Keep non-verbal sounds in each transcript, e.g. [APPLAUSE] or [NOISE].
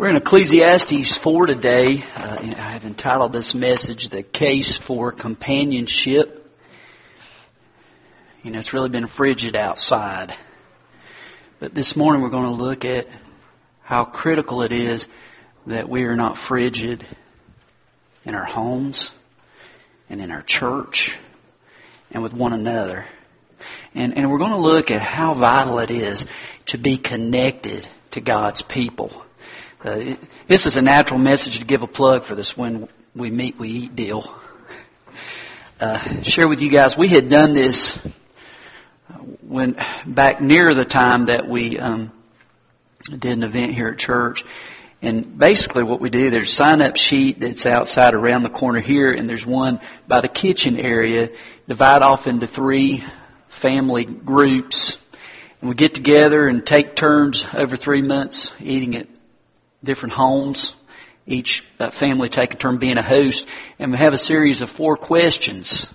We're in Ecclesiastes 4 today. Uh, I have entitled this message, The Case for Companionship. You know, it's really been frigid outside. But this morning we're going to look at how critical it is that we are not frigid in our homes and in our church and with one another. And, and we're going to look at how vital it is to be connected to God's people. Uh, this is a natural message to give a plug for this when we meet, we eat deal. Uh, share with you guys, we had done this when back near the time that we um, did an event here at church. And basically what we do, there's a sign up sheet that's outside around the corner here, and there's one by the kitchen area, divide off into three family groups. And we get together and take turns over three months eating at different homes, each uh, family take a turn being a host, and we have a series of four questions.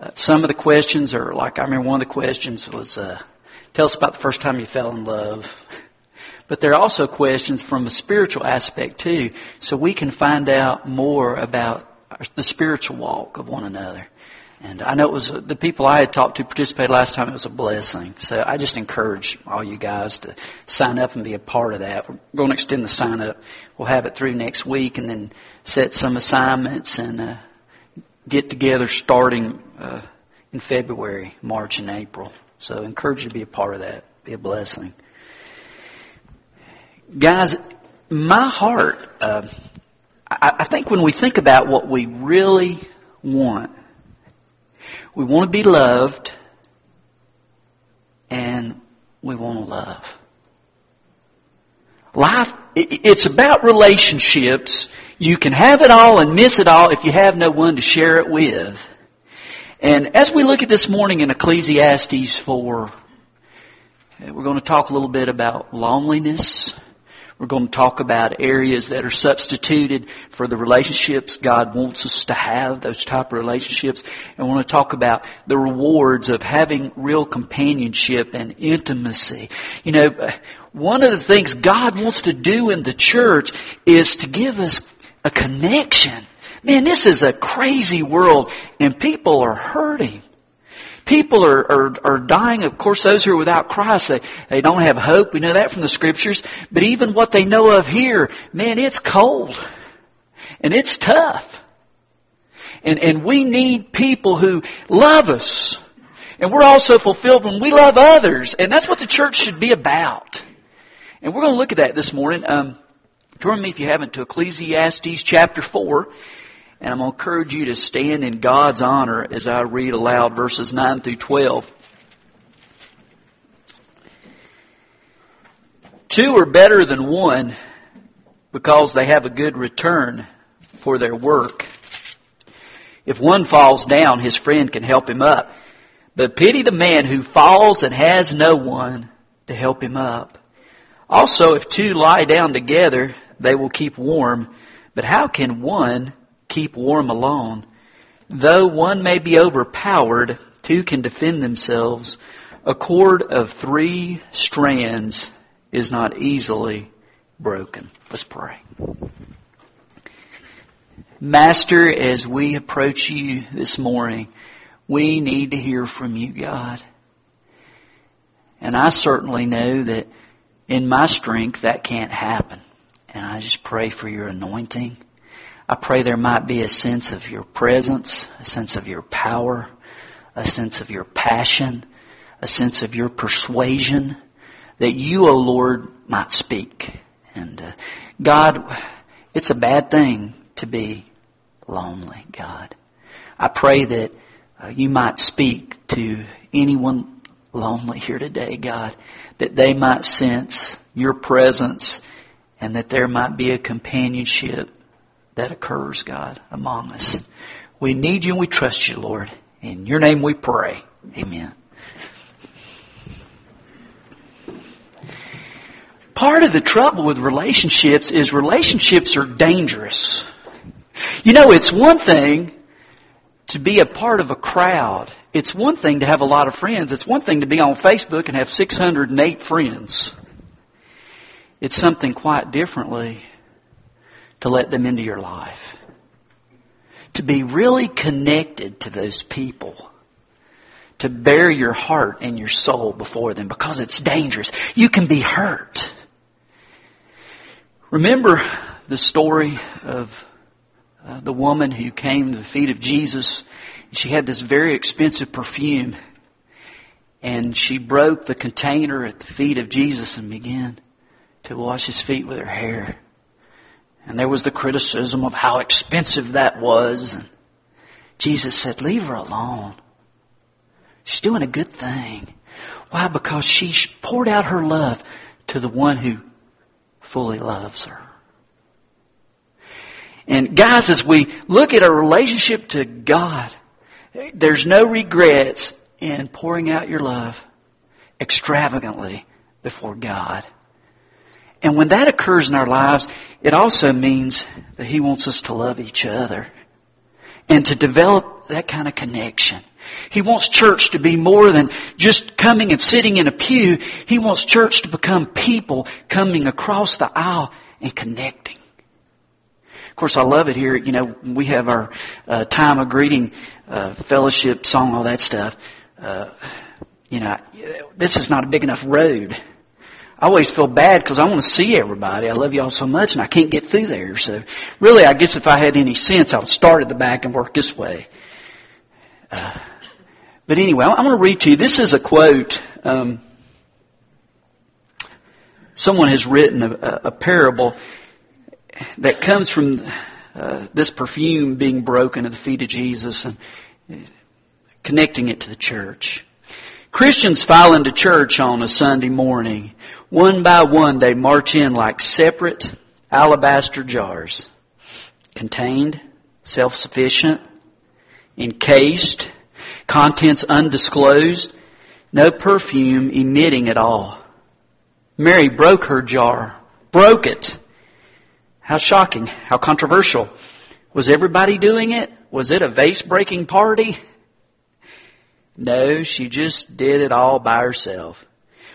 Uh, some of the questions are like, I remember one of the questions was, uh, tell us about the first time you fell in love. [LAUGHS] But there are also questions from a spiritual aspect too, so we can find out more about the spiritual walk of one another. And I know it was the people I had talked to participate last time. It was a blessing. So I just encourage all you guys to sign up and be a part of that. We're going to extend the sign up. We'll have it through next week and then set some assignments and uh, get together starting uh, in February, March, and April. So I encourage you to be a part of that. Be a blessing. Guys, my heart, uh, I, I think when we think about what we really want, we want to be loved and we want to love. Life, it's about relationships. You can have it all and miss it all if you have no one to share it with. And as we look at this morning in Ecclesiastes 4, eh, we're going to talk a little bit about loneliness we're going to talk about areas that are substituted for the relationships God wants us to have, those type of relationships. And we want to talk about the rewards of having real companionship and intimacy. You know, one of the things God wants to do in the church is to give us a connection. Man, this is a crazy world and people are hurting. People are, are, are dying. Of course, those who are without Christ, they, they don't have hope. We know that from the scriptures. But even what they know of here, man, it's cold. And it's tough. And, and we need people who love us. And we're also fulfilled when we love others. And that's what the church should be about. And we're going to look at that this morning. Um, turn me, if you haven't, to Ecclesiastes chapter 4. And I'm going to encourage you to stand in God's honor as I read aloud verses 9 through 12. Two are better than one because they have a good return for their work. If one falls down, his friend can help him up. But pity the man who falls and has no one to help him up. Also, if two lie down together, they will keep warm. But how can one keep warm alone. Though one may be overpowered, two can defend themselves. A cord of three strands is not easily broken. Let's pray. Master, as we approach you this morning, we need to hear from you, God. And I certainly know that in my strength that can't happen. And I just pray for your anointing. I pray there might be a sense of your presence, a sense of your power, a sense of your passion, a sense of your persuasion, that you, O oh Lord, might speak. And uh, God, it's a bad thing to be lonely, God. I pray that uh, you might speak to anyone lonely here today, God, that they might sense your presence and that there might be a companionship that occurs, God, among us. We need you and we trust you, Lord. In your name we pray. Amen. Part of the trouble with relationships is relationships are dangerous. You know, it's one thing to be a part of a crowd. It's one thing to have a lot of friends. It's one thing to be on Facebook and have 608 friends. It's something quite differently to let them into your life. To be really connected to those people. To bear your heart and your soul before them because it's dangerous. You can be hurt. Remember the story of uh, the woman who came to the feet of Jesus. She had this very expensive perfume and she broke the container at the feet of Jesus and began to wash his feet with her hair. And there was the criticism of how expensive that was. And Jesus said, leave her alone. She's doing a good thing. Why? Because she poured out her love to the one who fully loves her. And guys, as we look at our relationship to God, there's no regrets in pouring out your love extravagantly before God. And when that occurs in our lives, it also means that He wants us to love each other and to develop that kind of connection. He wants church to be more than just coming and sitting in a pew. He wants church to become people coming across the aisle and connecting. Of course, I love it here. You know, we have our uh, time of greeting, uh, fellowship song, all that stuff. Uh, you know, this is not a big enough road. I always feel bad because I want to see everybody. I love y'all so much and I can't get through there. So really, I guess if I had any sense, I would start at the back and work this way. Uh, but anyway, I want to read to you. This is a quote. Um, someone has written a, a, parable that comes from uh, this perfume being broken at the feet of Jesus and connecting it to the church. Christians file into church on a Sunday morning one by one, they march in like separate alabaster jars, contained, self-sufficient, encased, contents undisclosed, no perfume emitting at all. Mary broke her jar, broke it. How shocking, how controversial. Was everybody doing it? Was it a vase breaking party? No, she just did it all by herself.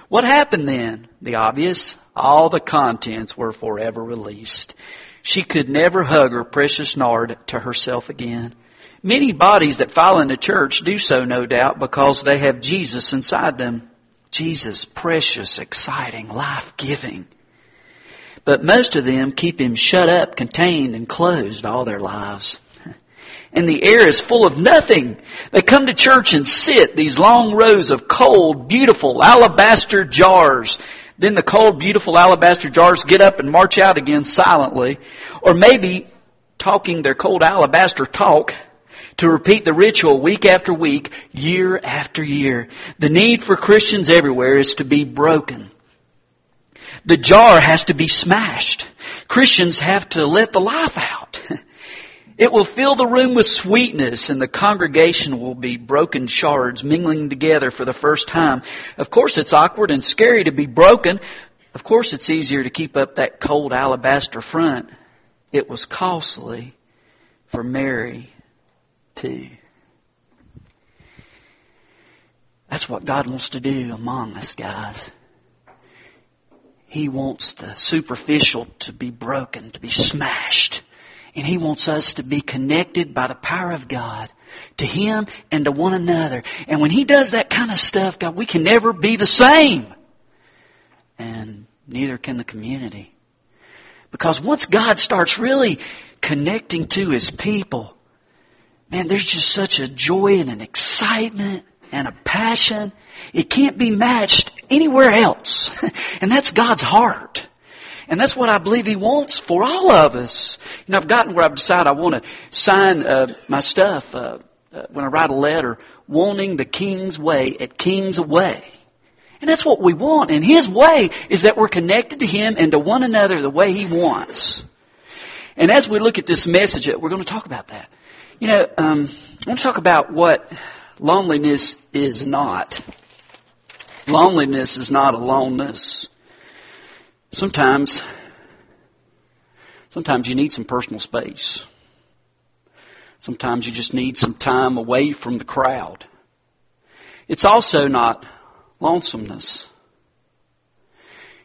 What happened then? The obvious. All the contents were forever released. She could never hug her precious nard to herself again. Many bodies that fall into church do so, no doubt, because they have Jesus inside them. Jesus, precious, exciting, life-giving. But most of them keep him shut up, contained, and closed all their lives and the air is full of nothing. They come to church and sit, these long rows of cold, beautiful alabaster jars. Then the cold, beautiful alabaster jars get up and march out again silently. Or maybe talking their cold alabaster talk to repeat the ritual week after week, year after year. The need for Christians everywhere is to be broken. The jar has to be smashed. Christians have to let the life out. It will fill the room with sweetness and the congregation will be broken shards mingling together for the first time. Of course it's awkward and scary to be broken. Of course it's easier to keep up that cold alabaster front. It was costly for Mary too. That's what God wants to do among us, guys. He wants the superficial to be broken, to be smashed and He wants us to be connected by the power of God to Him and to one another. And when He does that kind of stuff, God, we can never be the same. And neither can the community. Because once God starts really connecting to His people, man, there's just such a joy and an excitement and a passion. It can't be matched anywhere else. [LAUGHS] and that's God's heart. And that's what I believe He wants for all of us. You know, I've gotten where I've decided I want to sign uh, my stuff uh, uh, when I write a letter, wanting the King's way at Kingsway. And that's what we want. And His way is that we're connected to Him and to one another the way He wants. And as we look at this message, we're going to talk about that. You know, um, I want to talk about what loneliness is not. Loneliness is not aloneness. Sometimes, sometimes you need some personal space. Sometimes you just need some time away from the crowd. It's also not lonesomeness.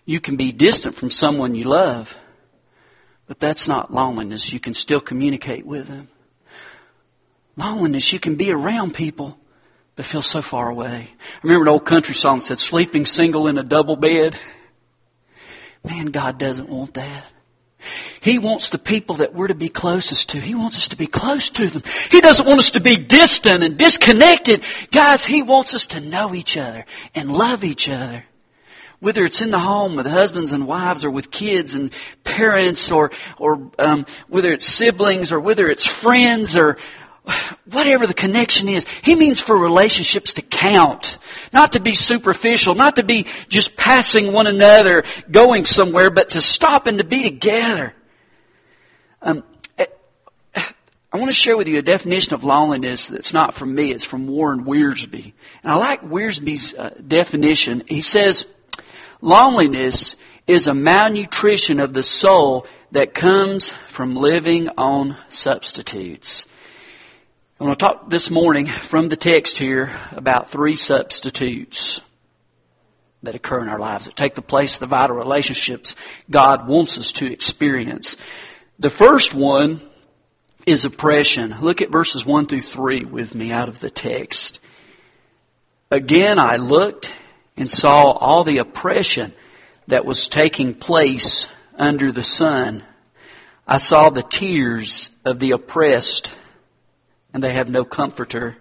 You can be distant from someone you love, But that's not loneliness. You can still communicate with them. Loneliness, you can be around people, but feel so far away. I remember an old country song that said, sleeping single in a double bed. Man, God doesn't want that. He wants the people that we're to be closest to. He wants us to be close to them. He doesn't want us to be distant and disconnected. Guys, He wants us to know each other and love each other. Whether it's in the home with husbands and wives or with kids and parents or, or um, whether it's siblings or whether it's friends or, whatever the connection is. He means for relationships to count. Not to be superficial, not to be just passing one another, going somewhere, but to stop and to be together. Um, eh, I want to share with you a definition of loneliness that's not from me, it's from Warren Wiersbe. And I like Wiersbe's uh, definition. He says, loneliness is a malnutrition of the soul that comes from living on substitutes. I want to talk this morning from the text here about three substitutes that occur in our lives that take the place of the vital relationships God wants us to experience. The first one is oppression. Look at verses 1 through 3 with me out of the text. Again, I looked and saw all the oppression that was taking place under the sun. I saw the tears of the oppressed and they have no comforter.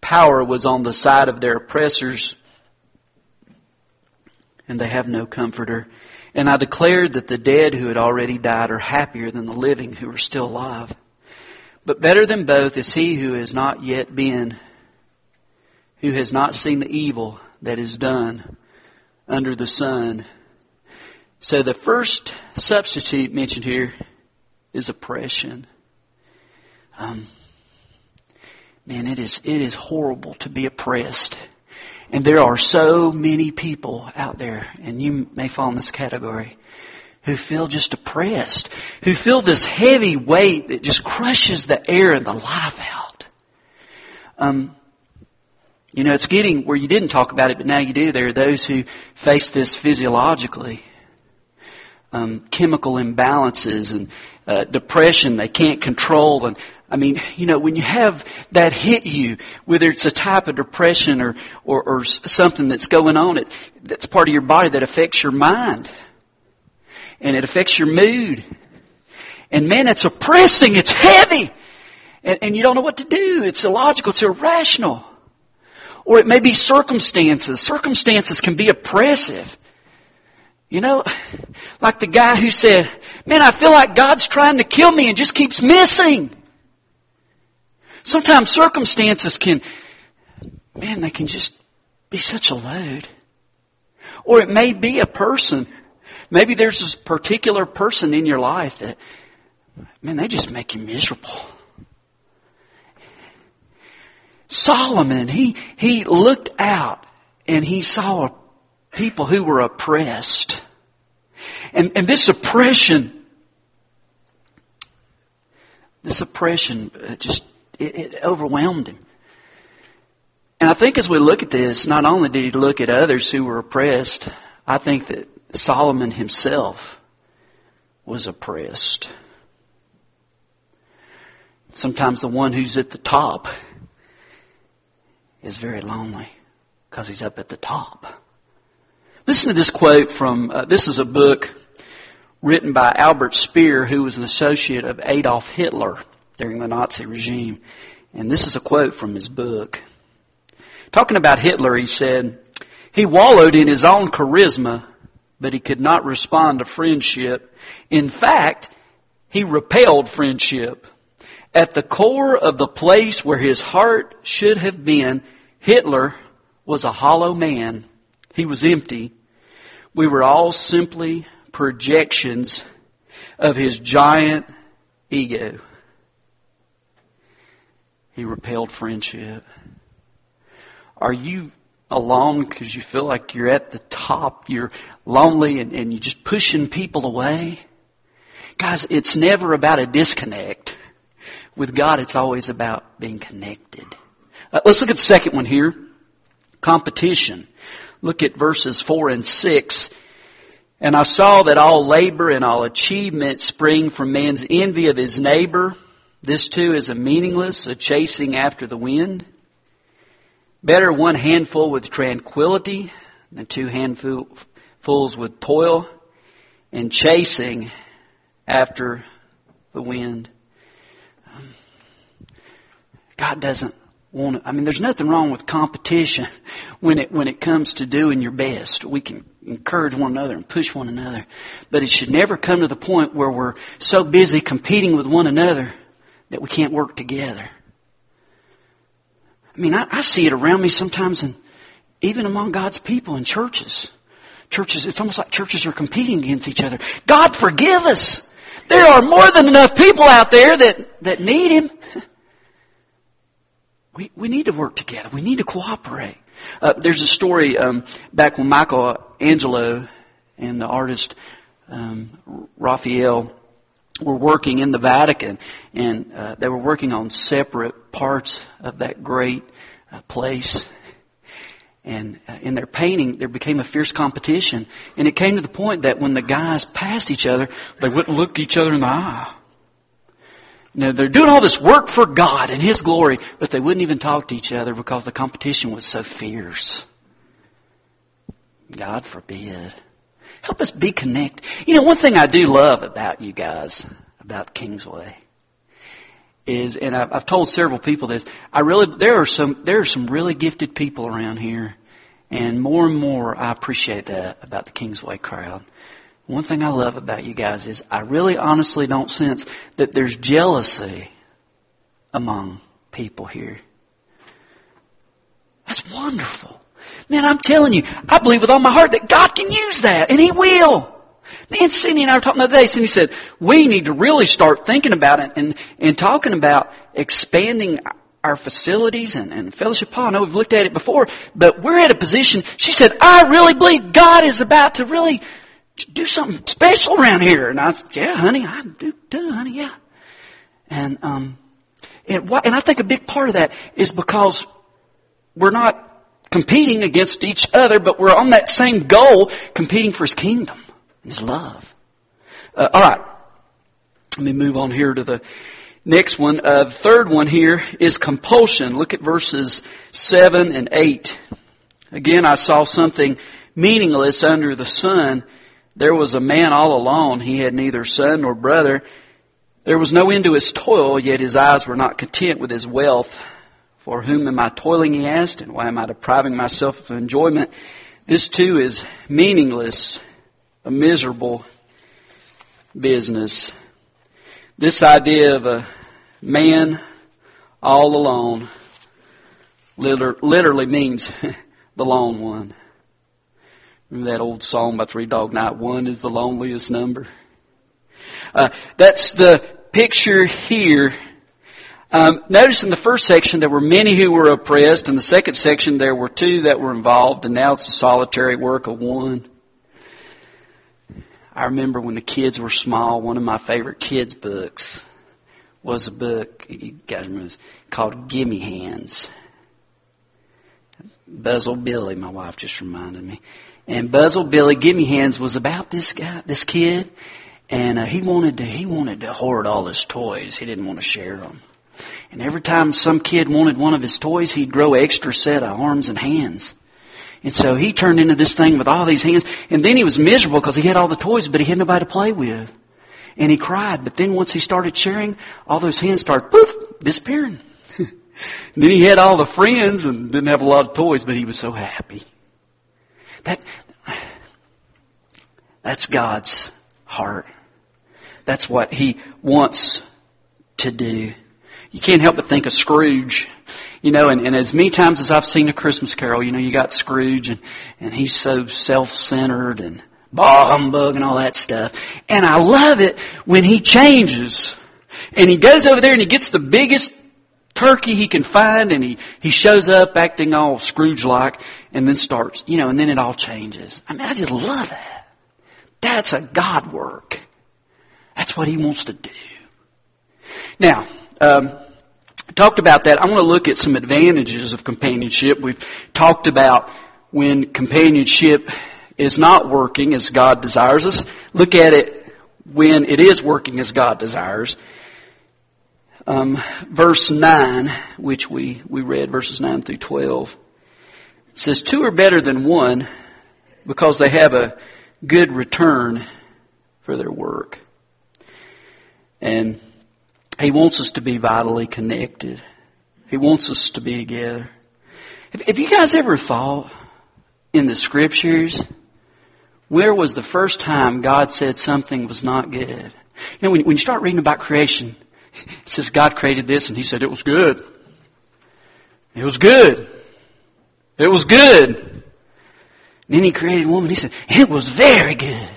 Power was on the side of their oppressors, and they have no comforter. And I declared that the dead who had already died are happier than the living who are still alive. But better than both is he who has not yet been, who has not seen the evil that is done under the sun. So the first substitute mentioned here is oppression. Um, man, it is, it is horrible to be oppressed. And there are so many people out there, and you may fall in this category, who feel just oppressed, who feel this heavy weight that just crushes the air and the life out. Um, you know, it's getting where you didn't talk about it, but now you do. There are those who face this physiologically. Um, chemical imbalances and uh, depression they can't control and I mean, you know, when you have that hit you, whether it's a type of depression or, or, or something that's going on, it, that's part of your body that affects your mind. And it affects your mood. And man, it's oppressing, it's heavy. And, and you don't know what to do. It's illogical, it's irrational. Or it may be circumstances. Circumstances can be oppressive. You know, like the guy who said, man, I feel like God's trying to kill me and just keeps missing. Sometimes circumstances can, man, they can just be such a load. Or it may be a person. Maybe there's this particular person in your life that, man, they just make you miserable. Solomon, he, he looked out and he saw people who were oppressed. And, and this oppression, this oppression uh, just it, it overwhelmed him. And I think as we look at this, not only did he look at others who were oppressed, I think that Solomon himself was oppressed. Sometimes the one who's at the top is very lonely because he's up at the top. Listen to this quote from, uh, this is a book written by Albert Speer, who was an associate of Adolf Hitler during the Nazi regime. And this is a quote from his book. Talking about Hitler, he said, he wallowed in his own charisma, but he could not respond to friendship. In fact, he repelled friendship. At the core of the place where his heart should have been, Hitler was a hollow man. He was empty. We were all simply projections of his giant ego. He repelled friendship. Are you alone because you feel like you're at the top, you're lonely and, and you're just pushing people away? Guys, it's never about a disconnect. With God, it's always about being connected. Uh, let's look at the second one here. Competition. Look at verses 4 and 6. And I saw that all labor and all achievement spring from man's envy of his neighbor. This too is a meaningless, a chasing after the wind. Better one handful with tranquility than two handfuls with toil and chasing after the wind. God doesn't want to, I mean, there's nothing wrong with competition [LAUGHS] when it, when it comes to doing your best. We can encourage one another and push one another. But it should never come to the point where we're so busy competing with one another that we can't work together. I mean, I, I see it around me sometimes and even among God's people in churches. Churches, it's almost like churches are competing against each other. God forgive us! There are more than enough people out there that, that need Him. [LAUGHS] We, we need to work together. We need to cooperate. Uh, there's a story um, back when Michelangelo and the artist um, Raphael were working in the Vatican, and uh, they were working on separate parts of that great uh, place. And uh, in their painting, there became a fierce competition, and it came to the point that when the guys passed each other, they wouldn't look each other in the eye. Now they're doing all this work for God and His glory, but they wouldn't even talk to each other because the competition was so fierce. God forbid. Help us be connected. You know, one thing I do love about you guys, about Kingsway, is, and I've, I've told several people this, I really, there are some, there are some really gifted people around here, and more and more I appreciate that about the Kingsway crowd. One thing I love about you guys is I really honestly don't sense that there's jealousy among people here. That's wonderful. Man, I'm telling you, I believe with all my heart that God can use that, and He will. Man, Cindy and I were talking the other day. Cindy said, we need to really start thinking about it and, and talking about expanding our facilities and, and fellowship hall. I know we've looked at it before, but we're at a position, she said, I really believe God is about to really do something special around here. And I said, yeah, honey, I do too, honey, yeah. And, um, and, what, and I think a big part of that is because we're not competing against each other, but we're on that same goal, competing for His kingdom, His love. Uh, all right. Let me move on here to the next one. Uh, the third one here is compulsion. Look at verses 7 and 8. Again, I saw something meaningless under the sun there was a man all alone. He had neither son nor brother. There was no end to his toil, yet his eyes were not content with his wealth. For whom am I toiling, he asked, and why am I depriving myself of enjoyment? This too is meaningless, a miserable business. This idea of a man all alone literally means [LAUGHS] the lone one. Remember that old song by Three Dog Night? One is the loneliest number. Uh, that's the picture here. Um, notice in the first section there were many who were oppressed. In the second section there were two that were involved, and now it's a solitary work of one. I remember when the kids were small, one of my favorite kids' books was a book, you guys remember called Gimme Hands. Buzzle Billy, my wife just reminded me. And Buzzle Billy Gimme Hands was about this guy, this kid, and uh, he wanted to he wanted to hoard all his toys. He didn't want to share them. And every time some kid wanted one of his toys, he'd grow extra set of arms and hands. And so he turned into this thing with all these hands. And then he was miserable because he had all the toys, but he had nobody to play with. And he cried. But then once he started sharing, all those hands started poof disappearing. [LAUGHS] and then he had all the friends and didn't have a lot of toys, but he was so happy. That, that's God's heart. That's what He wants to do. You can't help but think of Scrooge. You know, and, and as many times as I've seen a Christmas carol, you know, you got Scrooge and, and he's so self-centered and bah humbug and all that stuff. And I love it when he changes. And he goes over there and he gets the biggest turkey he can find and he, he shows up acting all Scrooge-like and then starts, you know, and then it all changes. I mean, I just love that. That's a God work. That's what he wants to do. Now, um, talked about that. I want to look at some advantages of companionship. We've talked about when companionship is not working as God desires us. Look at it when it is working as God desires. Um, verse 9, which we, we read, verses 9 through 12. Says, Two are better than one because they have a good return for their work. And He wants us to be vitally connected. He wants us to be together. Have, you guys ever thought in the scriptures where was the first time God said something was not good? You know, when, when you start reading about creation, it says God created this and He said it was good. It was good. It was good. And then He created woman. He said it was very good.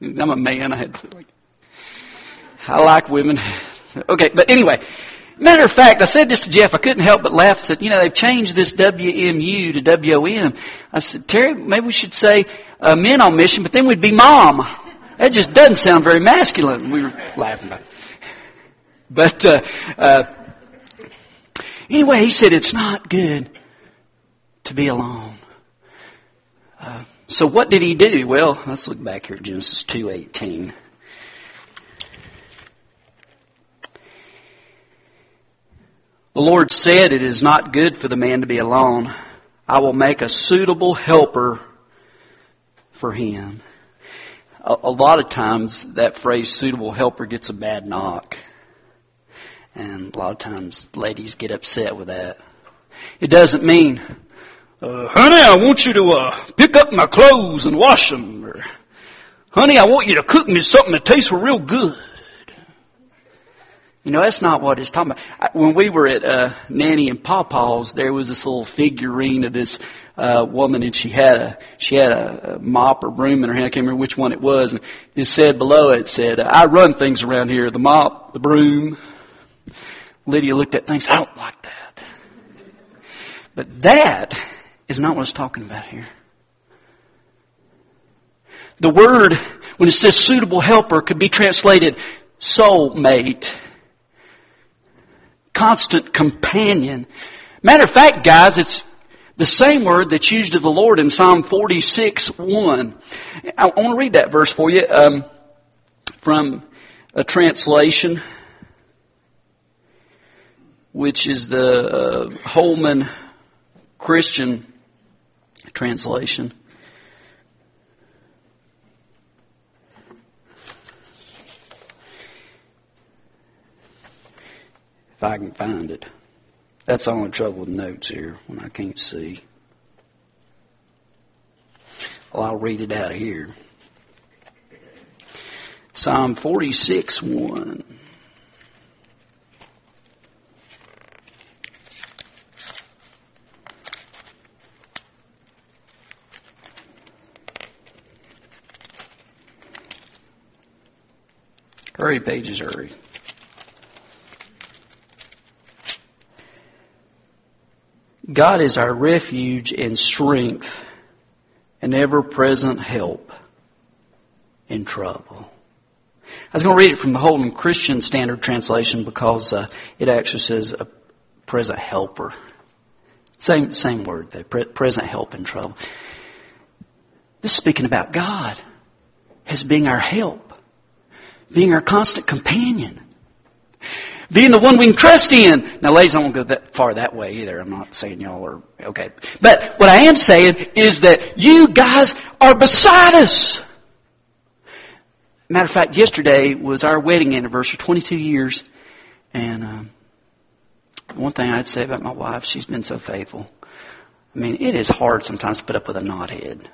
I'm a man. I had to I like women. Okay, but anyway, matter of fact, I said this to Jeff. I couldn't help but laugh. I said, you know, they've changed this WMU to WOM. I said, Terry, maybe we should say uh, men on mission, but then we'd be mom. That just doesn't sound very masculine. We were laughing about it. But uh, uh, anyway, he said, it's not good to be alone. Uh, so what did he do? Well, let's look back here at Genesis 2.18. The Lord said, It is not good for the man to be alone. I will make a suitable helper for him. A, a, lot of times that phrase suitable helper gets a bad knock. And a lot of times ladies get upset with that. It doesn't mean, uh, honey, I want you to uh, pick up my clothes and wash them. Or, honey, I want you to cook me something that tastes real good. You know, that's not what it's talking about. When we were at uh, Nanny and Pawpaw's, there was this little figurine of this uh, woman, and she had a she had a, mop or broom in her hand. I can't remember which one it was. And it said below it, said, "I run things around here: the mop, the broom." Lydia looked at things. I don't like that. But that is not what it's talking about here. The word, when it says suitable helper, could be translated soulmate constant companion. Matter of fact, guys, it's the same word that's used of the Lord in Psalm 46, 1. I want to read that verse for you um, from a translation, which is the uh, Holman Christian translation. If I can find it. That's the only trouble with notes here when I can't see. Well, I'll read it out of here. Psalm 46 1. Hurry, pages, hurry. God is our refuge and strength and ever present help in trouble. I was going to read it from the Holman Christian Standard Translation because uh, it actually says a present helper. Same, same word there, present help in trouble. This is speaking about God as being our help, being our constant companion being the one we can trust in. Now, ladies, I won't go that far that way either. I'm not saying y'all are okay. But what I am saying is that you guys are beside us. Matter of fact, yesterday was our wedding anniversary, 22 years. And um, one thing I'd say about my wife, she's been so faithful. I mean, it is hard sometimes to put up with a knothead.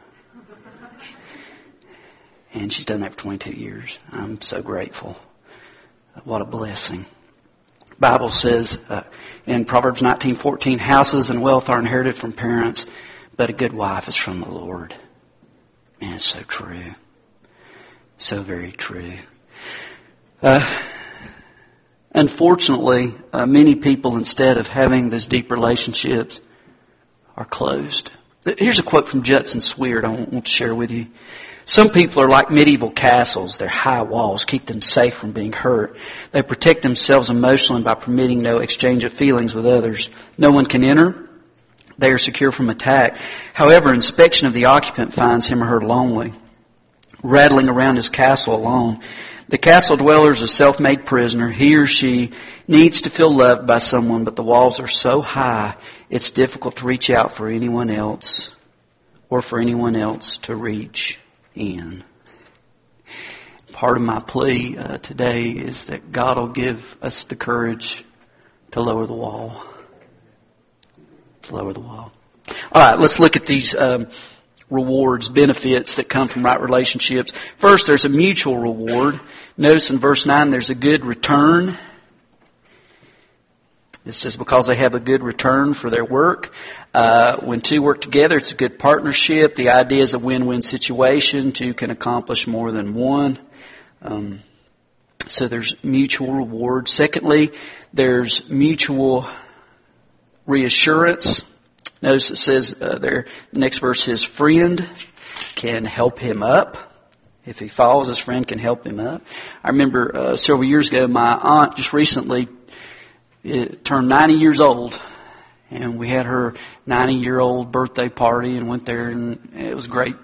And she's done that for 22 years. I'm so grateful. What a blessing. Bible says uh, in Proverbs 19:14, houses and wealth are inherited from parents, but a good wife is from the Lord. Man, it's so true. So very true. Uh, unfortunately, uh, many people, instead of having those deep relationships, are closed. Here's a quote from Judson Swihart I want to share with you. Some people are like medieval castles. Their high walls keep them safe from being hurt. They protect themselves emotionally by permitting no exchange of feelings with others. No one can enter. They are secure from attack. However, inspection of the occupant finds him or her lonely, rattling around his castle alone. The castle dweller is a self-made prisoner. He or she needs to feel loved by someone, but the walls are so high, it's difficult to reach out for anyone else or for anyone else to reach in. Part of my plea uh, today is that God will give us the courage to lower the wall. To lower the wall. All right, let's look at these um, rewards, benefits that come from right relationships. First, there's a mutual reward. Notice in verse 9 there's a good return. It says because they have a good return for their work. Uh, when two work together, it's a good partnership. The idea is a win-win situation. Two can accomplish more than one. Um, so there's mutual reward. Secondly, there's mutual reassurance. Notice it says uh, there, the next verse, his friend can help him up. If he falls, his friend can help him up. I remember uh, several years ago, my aunt just recently it turned 90 years old, and we had her 90 year old birthday party and went there, and it was great